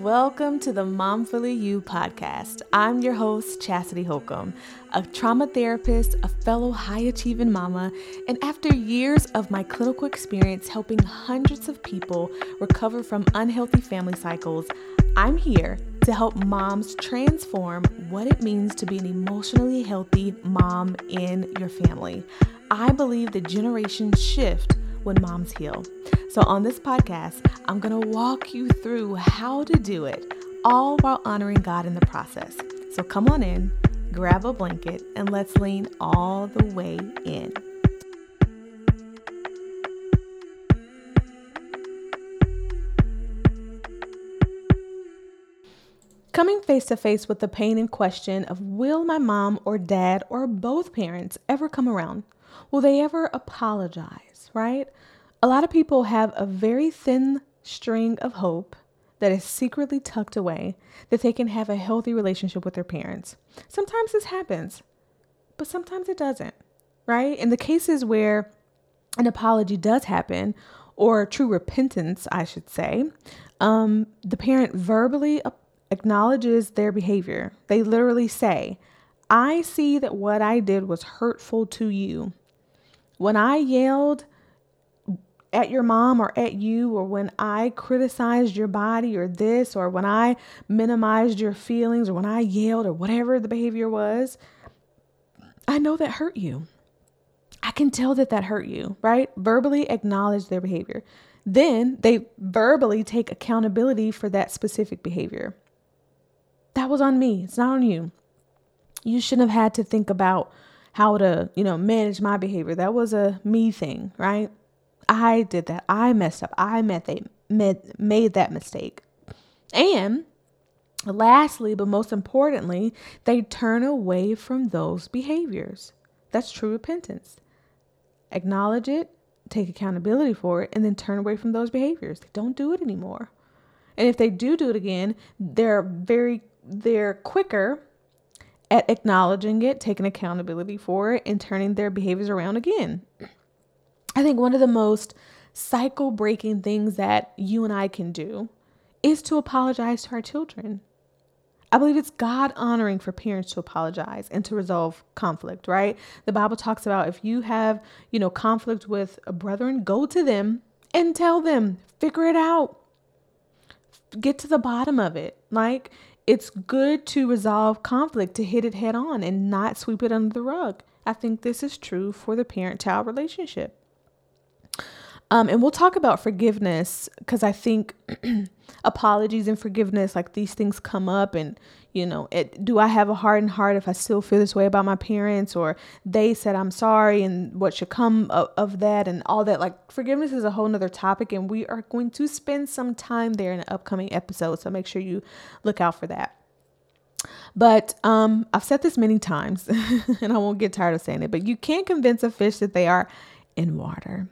Welcome to the Momfully You podcast. I'm your host, Chastity Holcomb, a trauma therapist, a fellow high achieving mama, and after years of my clinical experience helping hundreds of people recover from unhealthy family cycles, I'm here to help moms transform what it means to be an emotionally healthy mom in your family. I believe the generation shift when moms heal. So, on this podcast, I'm going to walk you through how to do it, all while honoring God in the process. So, come on in, grab a blanket, and let's lean all the way in. Coming face to face with the pain and question of will my mom or dad or both parents ever come around? Will they ever apologize, right? A lot of people have a very thin string of hope that is secretly tucked away that they can have a healthy relationship with their parents. Sometimes this happens, but sometimes it doesn't, right? In the cases where an apology does happen, or true repentance, I should say, um, the parent verbally acknowledges their behavior. They literally say, I see that what I did was hurtful to you. When I yelled at your mom or at you, or when I criticized your body or this, or when I minimized your feelings, or when I yelled, or whatever the behavior was, I know that hurt you. I can tell that that hurt you, right? Verbally acknowledge their behavior. Then they verbally take accountability for that specific behavior. That was on me. It's not on you. You shouldn't have had to think about how to, you know, manage my behavior. That was a me thing, right? I did that. I messed up. I met they made, made that mistake. And lastly, but most importantly, they turn away from those behaviors. That's true repentance. Acknowledge it, take accountability for it, and then turn away from those behaviors. They don't do it anymore. And if they do do it again, they're very they're quicker at acknowledging it, taking accountability for it, and turning their behaviors around again. I think one of the most cycle breaking things that you and I can do is to apologize to our children. I believe it's God honoring for parents to apologize and to resolve conflict, right? The Bible talks about if you have, you know, conflict with a brethren, go to them and tell them, figure it out. Get to the bottom of it. Like it's good to resolve conflict, to hit it head on and not sweep it under the rug. I think this is true for the parent child relationship. Um, and we'll talk about forgiveness because I think apologies and forgiveness, like these things come up. And, you know, it, do I have a hardened heart if I still feel this way about my parents or they said I'm sorry and what should come of, of that and all that? Like, forgiveness is a whole nother topic. And we are going to spend some time there in an upcoming episode. So make sure you look out for that. But um, I've said this many times and I won't get tired of saying it, but you can't convince a fish that they are in water.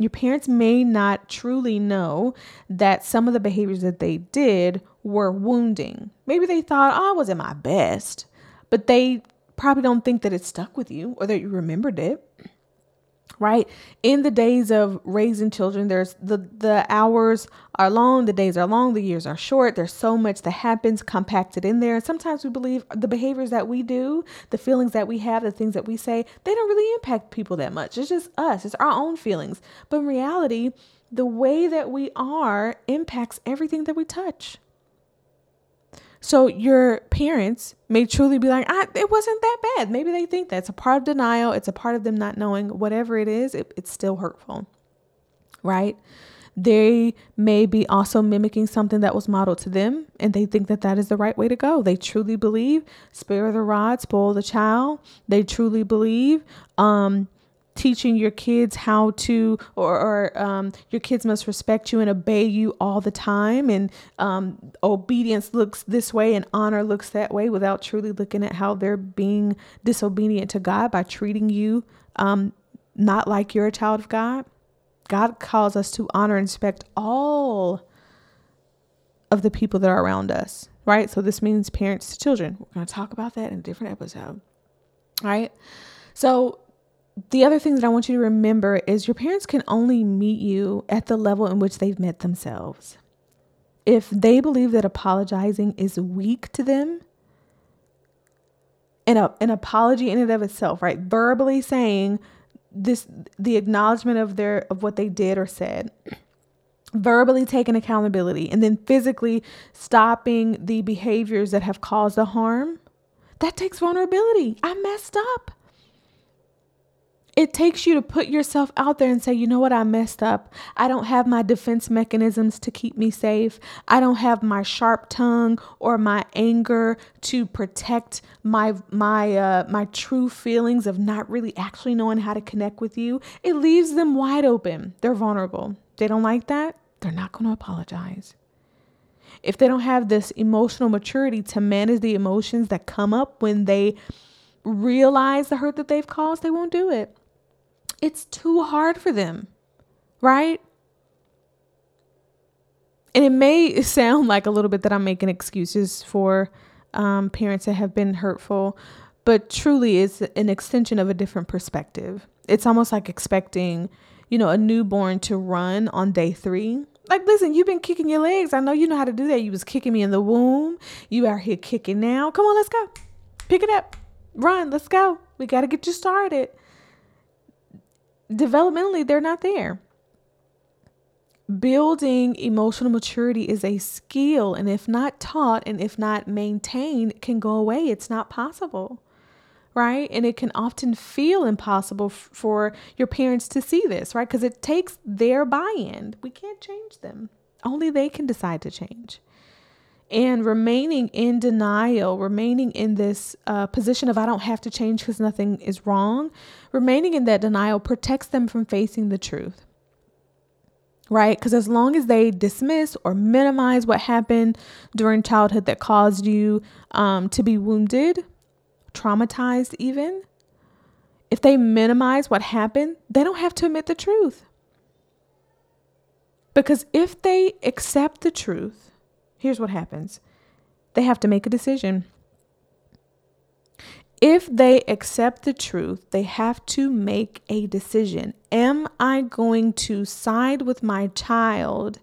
Your parents may not truly know that some of the behaviors that they did were wounding. Maybe they thought, oh, I wasn't my best, but they probably don't think that it stuck with you or that you remembered it right? In the days of raising children there's the the hours are long the days are long the years are short there's so much that happens compacted in there. And sometimes we believe the behaviors that we do the feelings that we have the things that we say they don't really impact people that much. It's just us it's our own feelings. But in reality the way that we are impacts everything that we touch so your parents may truly be like, it wasn't that bad. Maybe they think that's a part of denial. It's a part of them not knowing whatever it is, it, it's still hurtful, right? They may be also mimicking something that was modeled to them and they think that that is the right way to go. They truly believe spare the rod, spoil the child. They truly believe um, teaching your kids how to or, or um, your kids must respect you and obey you all the time. And um, obedience looks this way and honor looks that way without truly looking at how they're being disobedient to god by treating you um, not like you're a child of god. God calls us to honor and respect all of the people that are around us right? So this means parents to children. We're going to talk about that in a different episode right? So the other thing that I want you to remember is your parents can only meet you at the level in which they've met themselves. if they believe that apologizing is weak to them, an, an apology in and of itself, right? Verbally saying this, the acknowledgement of their of what they did or said, verbally taking accountability, and then physically stopping the behaviors that have caused the harm. That takes vulnerability. I messed up it takes you to put yourself out there and say, you know what, I messed up. I don't have my defense mechanisms to keep me safe. I don't have my sharp tongue or my anger to protect my my uh, my true feelings of not really actually knowing how to connect with you. It leaves them wide open. They're vulnerable. They don't like that. They're not going to apologize. If they don't have this emotional maturity to manage the emotions that come up when they realize the hurt that they've caused, they won't do it. It's too hard for them, right? And it may sound like a little bit that I'm making excuses for um, parents that have been hurtful, but truly it's an extension of a different perspective. It's almost like expecting, you know, a newborn to run on day three. Like, listen, you've been kicking your legs. I know you know how to do that. You was kicking me in the womb. You out here kicking now. Come on, let's go. Pick it up. Run. Let's go. We got to get you started developmentally, they're not there. Building emotional maturity is a skill, and if not taught and if not maintained, can go away. It's not possible, right? And it can often feel impossible f- for your parents to see this, right? Because it takes their buy in. We can't change them, only they can decide to change and remaining in denial, remaining in this uh, position of I don't have to change because nothing is wrong, remaining in that denial protects them from facing the truth. Right? Because as long as they dismiss or minimize what happened during childhood that caused you um, to be wounded, traumatized, even, if they minimize what happened, they don't have to admit the truth. Because if they accept the truth, here's what happens they have to make a decision. If they accept the truth, they have to make a decision. Am I going to side with my child,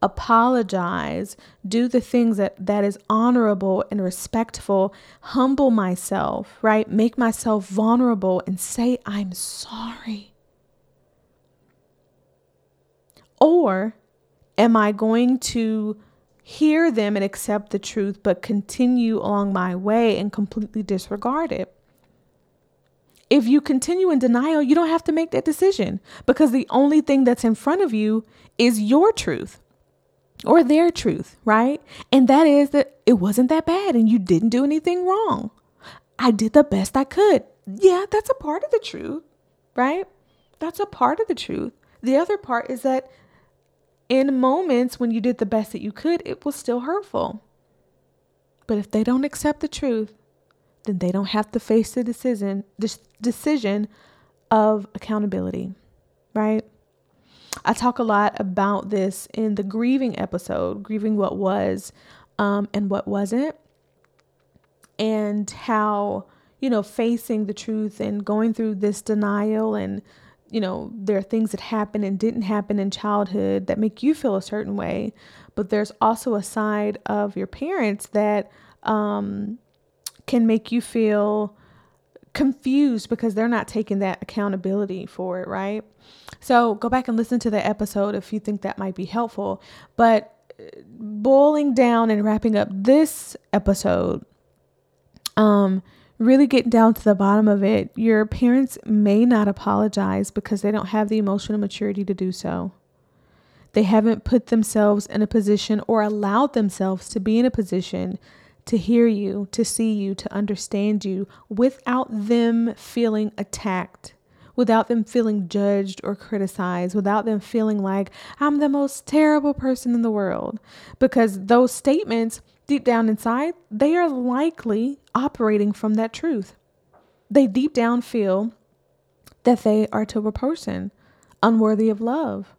apologize, do the things that, that is honorable and respectful, humble myself, right? Make myself vulnerable and say, I'm sorry? Or am I going to hear them and accept the truth, but continue along my way and completely disregard it. If you continue in denial, you don't have to make that decision because the only thing that's in front of you is your truth or their truth, right? And that is that it wasn't that bad and you didn't do anything wrong. I did the best I could. Yeah, that's a part of the truth, right? That's a part of the truth. The other part is that in moments when you did the best that you could, it was still hurtful. But if they don't accept the truth, then they don't have to face the decision decision of accountability, right? I talk a lot about this in the grieving episode, grieving what was um, and what wasn't, and how you know facing the truth and going through this denial and you know, there are things that happen and didn't happen in childhood that make you feel a certain way, but there's also a side of your parents that um, can make you feel confused because they're not taking that accountability for it, right? So go back and listen to the episode if you think that might be helpful. But uh, boiling down and wrapping up this episode, um, really getting down to the bottom of it, your parents may not apologize because they don't have the emotional maturity to do so. They haven't put themselves in a position or allowed themselves to be in a position to hear you, to see you, to understand you without them feeling attacked, without them feeling judged or criticized, without them feeling like I'm the most terrible person in the world. Because those statements deep down inside, they are likely operating from that truth. They deep down feel that they are to a person unworthy of love.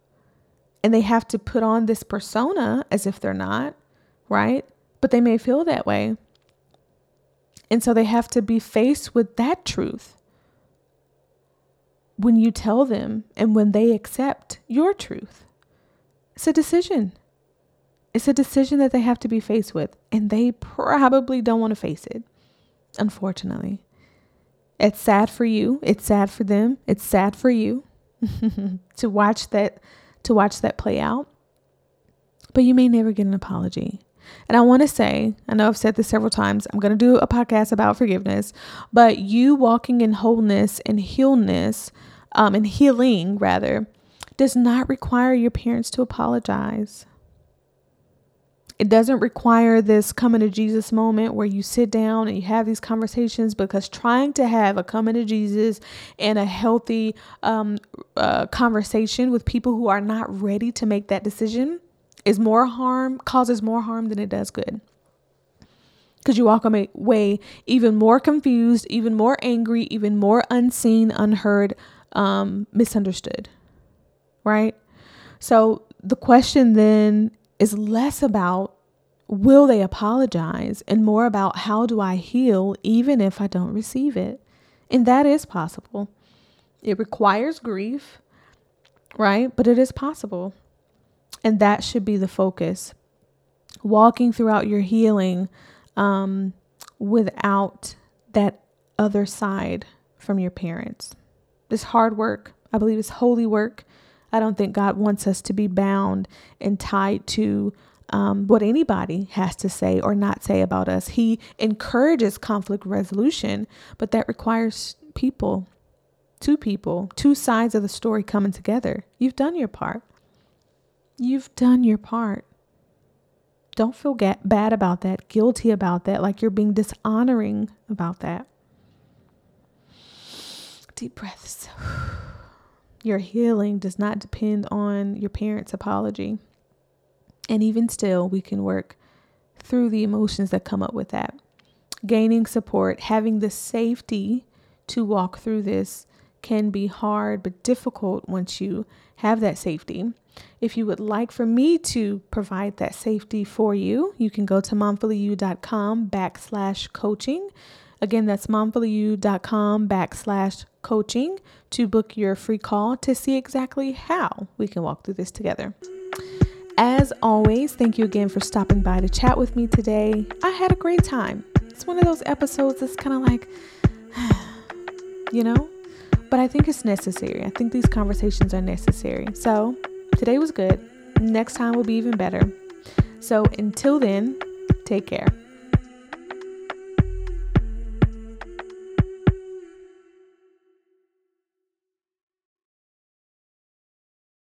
And they have to put on this persona as if they're not, right? But they may feel that way. And so they have to be faced with that truth when you tell them and when they accept your truth. It's a decision. It's a decision that they have to be faced with, and they probably don't want to face it, unfortunately. It's sad for you. It's sad for them. It's sad for you to watch that to watch that play out. But you may never get an apology. And I want to say, I know I've said this several times, I'm going to do a podcast about forgiveness, but you walking in wholeness and healness, um, and healing rather, does not require your parents to apologize. It doesn't require this coming to Jesus moment where you sit down and you have these conversations because trying to have a coming to Jesus and a healthy um, uh, conversation with people who are not ready to make that decision is more harm, causes more harm than it does good. Because you walk away even more confused, even more angry, even more unseen, unheard, um, misunderstood. Right? So the question then is less about will they apologize and more about how do I heal even if I don't receive it. And that is possible. It requires grief, right? But it is possible. And that should be the focus. Walking throughout your healing um, without that other side from your parents. This hard work, I believe, is holy work. I don't think God wants us to be bound and tied to um, what anybody has to say or not say about us. He encourages conflict resolution, but that requires people, two people, two sides of the story coming together. You've done your part. You've done your part. Don't feel bad about that, guilty about that, like you're being dishonoring about that. Deep breaths. Your healing does not depend on your parents' apology. And even still, we can work through the emotions that come up with that. Gaining support, having the safety to walk through this can be hard but difficult once you have that safety. If you would like for me to provide that safety for you, you can go to momfullyyou.com backslash coaching. Again, that's momfullyyou.com backslash coaching to book your free call to see exactly how we can walk through this together. As always, thank you again for stopping by to chat with me today. I had a great time. It's one of those episodes that's kind of like, you know, but I think it's necessary. I think these conversations are necessary. So today was good. Next time will be even better. So until then, take care.